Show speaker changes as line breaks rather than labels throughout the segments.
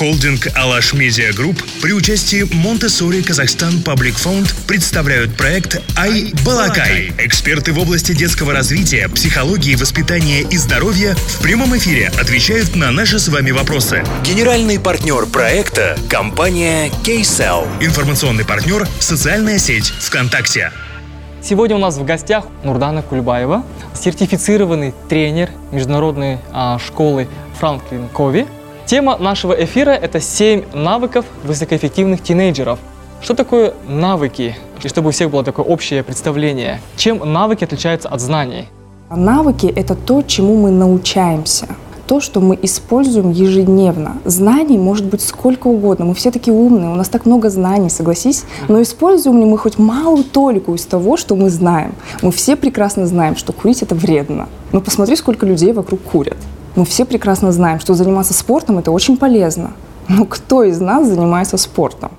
Холдинг «Alash Media Group» при участии Montessori Kazakhstan Public Fund представляют проект «i-balaqai». Эксперты в области детского развития, психологии, воспитания и здоровья в прямом эфире отвечают на наши с вами вопросы. Генеральный партнер проекта – компания Kcell. Информационный партнер – социальная сеть ВКонтакте.
Сегодня у нас в гостях Нурдана Кульбаева, сертифицированный тренер международной а, школы Франклин Кови – Тема нашего эфира – это 7 навыков высокоэффективных тинейджеров. Что такое навыки? И чтобы у всех было такое общее представление. Чем навыки отличаются от знаний?
Навыки – это то, чему мы научаемся то, что мы используем ежедневно. Знаний может быть сколько угодно. Мы все такие умные, у нас так много знаний, согласись. Но используем ли мы хоть малую толику из того, что мы знаем? Мы все прекрасно знаем, что курить это вредно. Но посмотри, сколько людей вокруг курят. Мы все прекрасно знаем, что заниматься спортом это очень полезно. Но кто из нас занимается спортом?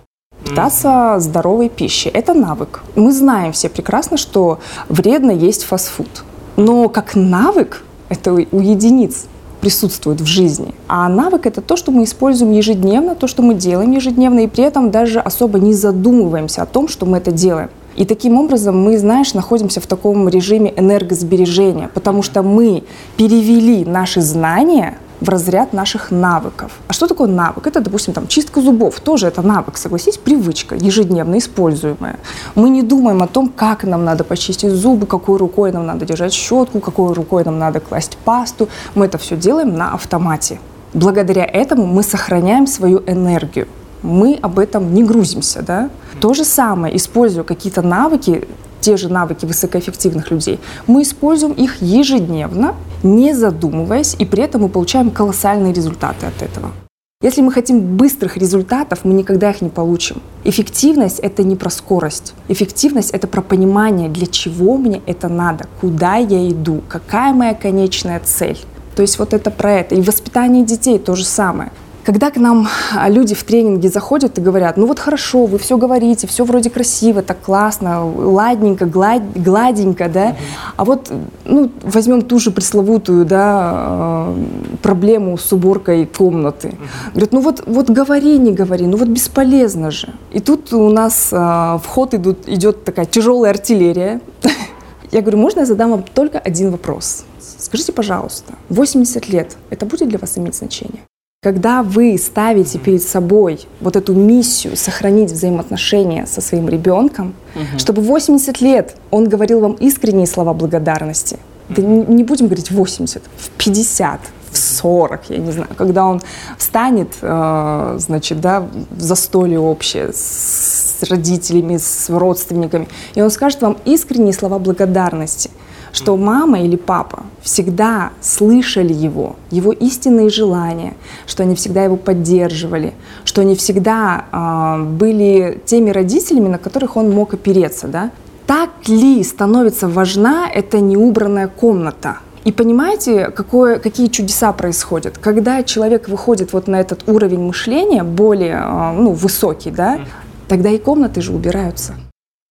Питаться здоровой пищей – это навык. Мы знаем все прекрасно, что вредно есть фастфуд. Но как навык это у единиц присутствует в жизни. А навык – это то, что мы используем ежедневно, то, что мы делаем ежедневно, и при этом даже особо не задумываемся о том, что мы это делаем. И таким образом мы, знаешь, находимся в таком режиме энергосбережения, потому что мы перевели наши знания в разряд наших навыков. А что такое навык? Это, допустим, там, чистка зубов. Тоже это навык, согласись, привычка, ежедневно используемая. Мы не думаем о том, как нам надо почистить зубы, какой рукой нам надо держать щетку, какой рукой нам надо класть пасту. Мы это все делаем на автомате. Благодаря этому мы сохраняем свою энергию мы об этом не грузимся. Да? То же самое, используя какие-то навыки, те же навыки высокоэффективных людей, мы используем их ежедневно, не задумываясь, и при этом мы получаем колоссальные результаты от этого. Если мы хотим быстрых результатов, мы никогда их не получим. Эффективность — это не про скорость. Эффективность — это про понимание, для чего мне это надо, куда я иду, какая моя конечная цель. То есть вот это про это. И воспитание детей то же самое. Когда к нам а, люди в тренинге заходят и говорят, ну вот хорошо, вы все говорите, все вроде красиво, так классно, ладненько, глад, гладенько, да, а вот, ну, возьмем ту же пресловутую, да, а, проблему с уборкой комнаты. Говорят, ну вот, вот говори, не говори, ну вот бесполезно же. И тут у нас а, в ход идут, идет такая тяжелая артиллерия. Я говорю, можно я задам вам только один вопрос? Скажите, пожалуйста, 80 лет, это будет для вас иметь значение? Когда вы ставите перед собой вот эту миссию сохранить взаимоотношения со своим ребенком, угу. чтобы 80 лет он говорил вам искренние слова благодарности, да не, не будем говорить 80, в 50, в 40, я не знаю, когда он встанет, э, значит, да, в застолье общее с родителями, с родственниками, и он скажет вам искренние слова благодарности – что мама или папа всегда слышали его, его истинные желания, что они всегда его поддерживали, что они всегда э, были теми родителями, на которых он мог опереться. Да? Так ли становится важна эта неубранная комната? И понимаете, какое, какие чудеса происходят? Когда человек выходит вот на этот уровень мышления, более ну, высокий, да, тогда и комнаты же убираются.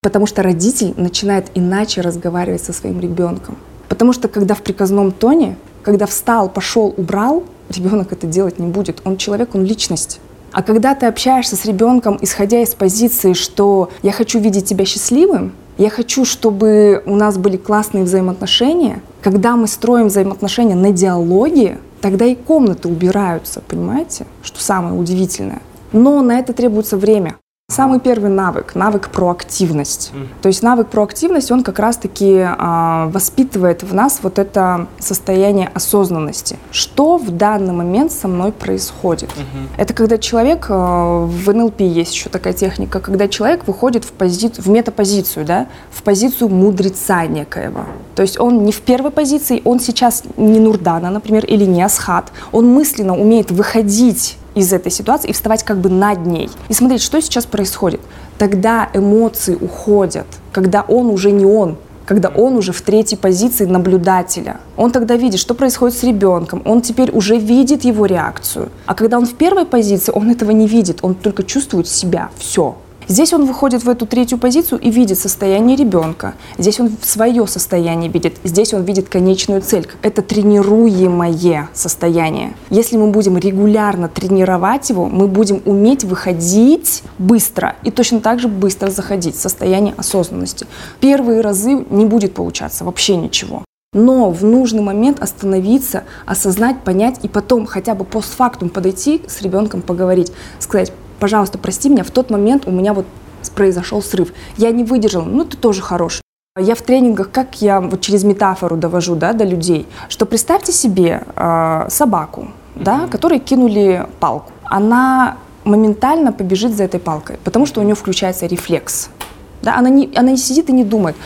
Потому что родитель начинает иначе разговаривать со своим ребенком. Потому что когда в приказном тоне, когда встал, пошел, убрал, ребенок это делать не будет. Он человек, он личность. А когда ты общаешься с ребенком, исходя из позиции, что я хочу видеть тебя счастливым, я хочу, чтобы у нас были классные взаимоотношения, когда мы строим взаимоотношения на диалоге, тогда и комнаты убираются, понимаете? Что самое удивительное. Но на это требуется время. Самый первый навык, навык проактивность. Mm. То есть навык проактивность, он как раз-таки э, воспитывает в нас вот это состояние осознанности. Что в данный момент со мной происходит? Mm-hmm. Это когда человек, э, в НЛП есть еще такая техника, когда человек выходит в, пози- в метапозицию, да, в позицию мудреца некоего. То есть он не в первой позиции, он сейчас не Нурдана, например, или не Асхат. Он мысленно умеет выходить из этой ситуации и вставать как бы над ней. И смотреть, что сейчас происходит. Тогда эмоции уходят, когда он уже не он, когда он уже в третьей позиции наблюдателя. Он тогда видит, что происходит с ребенком, он теперь уже видит его реакцию. А когда он в первой позиции, он этого не видит, он только чувствует себя, все. Здесь он выходит в эту третью позицию и видит состояние ребенка. Здесь он свое состояние видит. Здесь он видит конечную цель. Это тренируемое состояние. Если мы будем регулярно тренировать его, мы будем уметь выходить быстро и точно так же быстро заходить в состояние осознанности. Первые разы не будет получаться вообще ничего. Но в нужный момент остановиться, осознать, понять и потом хотя бы постфактум подойти с ребенком поговорить, сказать, пожалуйста, прости меня, в тот момент у меня вот произошел срыв. Я не выдержал, ну ты тоже хороший. Я в тренингах, как я вот через метафору довожу да, до людей, что представьте себе э, собаку, да, которой кинули палку. Она моментально побежит за этой палкой, потому что у нее включается рефлекс. Да, она, не, она не сидит и не думает,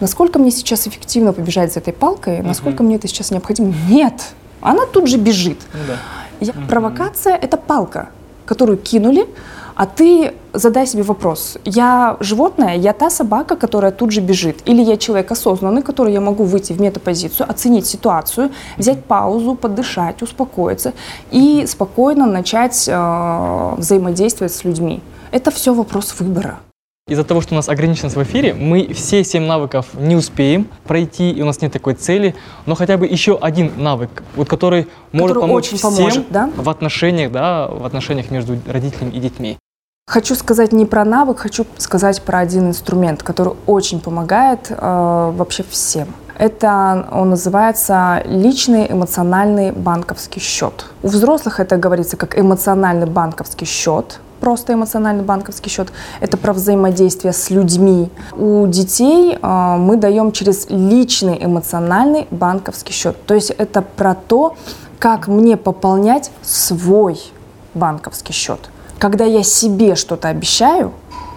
насколько мне сейчас эффективно побежать за этой палкой, насколько uh-huh. мне это сейчас необходимо. Нет, она тут же бежит. Ну, да. Я. Провокация – это палка, которую кинули, а ты задай себе вопрос, я животное, я та собака, которая тут же бежит, или я человек осознанный, который я могу выйти в метапозицию, оценить ситуацию, взять паузу, подышать, успокоиться и спокойно начать э, взаимодействовать с людьми. Это все вопрос выбора.
Из-за того, что у нас ограниченность в эфире, мы все семь навыков не успеем пройти, и у нас нет такой цели, но хотя бы еще один навык, вот который, который может помочь очень всем поможет, да? в отношениях, да, в отношениях между родителями и детьми.
Хочу сказать не про навык, хочу сказать про один инструмент, который очень помогает э, вообще всем. Это он называется личный эмоциональный банковский счет. У взрослых это говорится как эмоциональный банковский счет просто эмоциональный банковский счет, это про взаимодействие с людьми. У детей э, мы даем через личный эмоциональный банковский счет. То есть это про то, как мне пополнять свой банковский счет. Когда я себе что-то обещаю,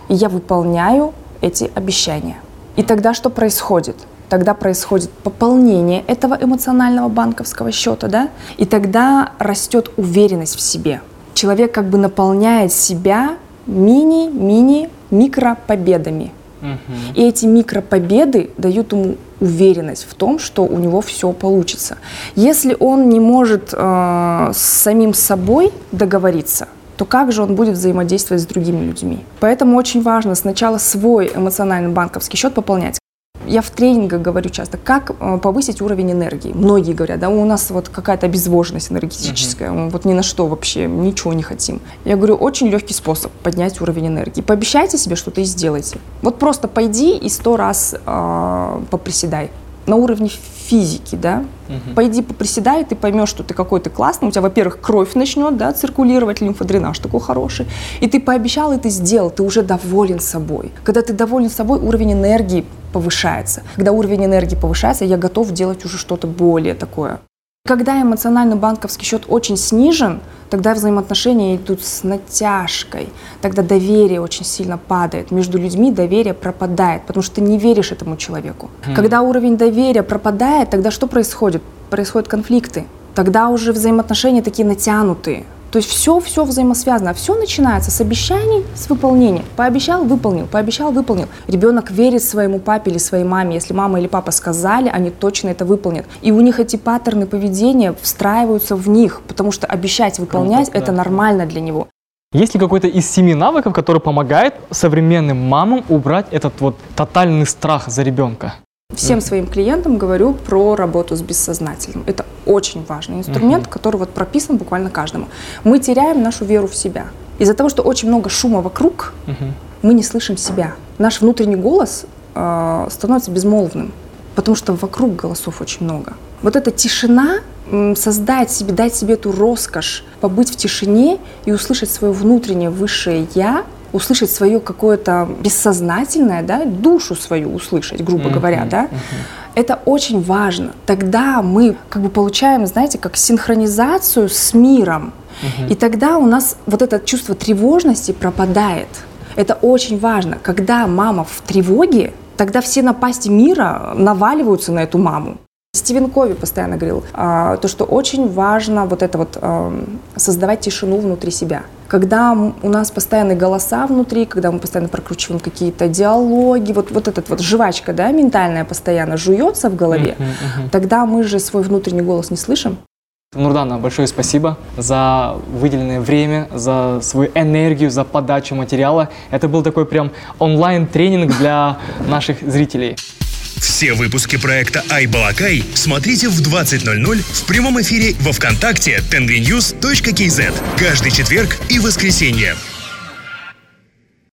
и я выполняю эти обещания. И тогда что происходит? Тогда происходит пополнение этого эмоционального банковского счета, да? И тогда растет уверенность в себе человек как бы наполняет себя мини-мини микропобедами. Угу. И эти микропобеды дают ему уверенность в том, что у него все получится. Если он не может э, с самим собой договориться, то как же он будет взаимодействовать с другими людьми? Поэтому очень важно сначала свой эмоциональный банковский счет пополнять. Я в тренингах говорю часто, как э, повысить уровень энергии. Многие говорят, да, у нас вот какая-то обезвоженность энергетическая, uh-huh. вот ни на что вообще, ничего не хотим. Я говорю, очень легкий способ поднять уровень энергии. Пообещайте себе что-то и сделайте. Вот просто пойди и сто раз э, поприседай на уровне физики, да, угу. пойди поприседай, ты поймешь, что ты какой-то классный, у тебя, во-первых, кровь начнет, да, циркулировать, лимфодренаж такой хороший, и ты пообещал, и ты сделал, ты уже доволен собой. Когда ты доволен собой, уровень энергии повышается. Когда уровень энергии повышается, я готов делать уже что-то более такое. Когда эмоциональный банковский счет очень снижен, тогда взаимоотношения идут с натяжкой, тогда доверие очень сильно падает. Между людьми доверие пропадает, потому что ты не веришь этому человеку. Mm. Когда уровень доверия пропадает, тогда что происходит? Происходят конфликты. Тогда уже взаимоотношения такие натянутые. То есть все, все взаимосвязано. Все начинается с обещаний, с выполнения. Пообещал, выполнил, пообещал, выполнил. Ребенок верит своему папе или своей маме. Если мама или папа сказали, они точно это выполнят. И у них эти паттерны поведения встраиваются в них, потому что обещать выполнять это да. нормально для него.
Есть ли какой-то из семи навыков, который помогает современным мамам убрать этот вот тотальный страх за ребенка?
Всем своим клиентам говорю про работу с бессознательным. Это очень важный инструмент, uh-huh. который вот прописан буквально каждому. Мы теряем нашу веру в себя. Из-за того, что очень много шума вокруг, uh-huh. мы не слышим себя. Наш внутренний голос э, становится безмолвным, потому что вокруг голосов очень много. Вот эта тишина, создать себе, дать себе эту роскошь, побыть в тишине и услышать свое внутреннее высшее «я», услышать свое какое-то бессознательное, да, душу свою услышать, грубо mm-hmm. говоря, да, mm-hmm. это очень важно. Тогда мы как бы получаем, знаете, как синхронизацию с миром. Mm-hmm. И тогда у нас вот это чувство тревожности пропадает. Это очень важно. Когда мама в тревоге, тогда все напасти мира наваливаются на эту маму. Стивен Кови постоянно говорил, а, то, что очень важно вот это вот а, создавать тишину внутри себя. Когда у нас постоянные голоса внутри, когда мы постоянно прокручиваем какие-то диалоги, вот, вот эта вот жвачка, да, ментальная постоянно жуется в голове, uh-huh, uh-huh. тогда мы же свой внутренний голос не слышим.
Нурдана, большое спасибо за выделенное время, за свою энергию, за подачу материала. Это был такой прям онлайн-тренинг для наших зрителей.
Все выпуски проекта «Айбалакай» смотрите в 20.00 в прямом эфире во Вконтакте tenvinews.kz каждый четверг и воскресенье.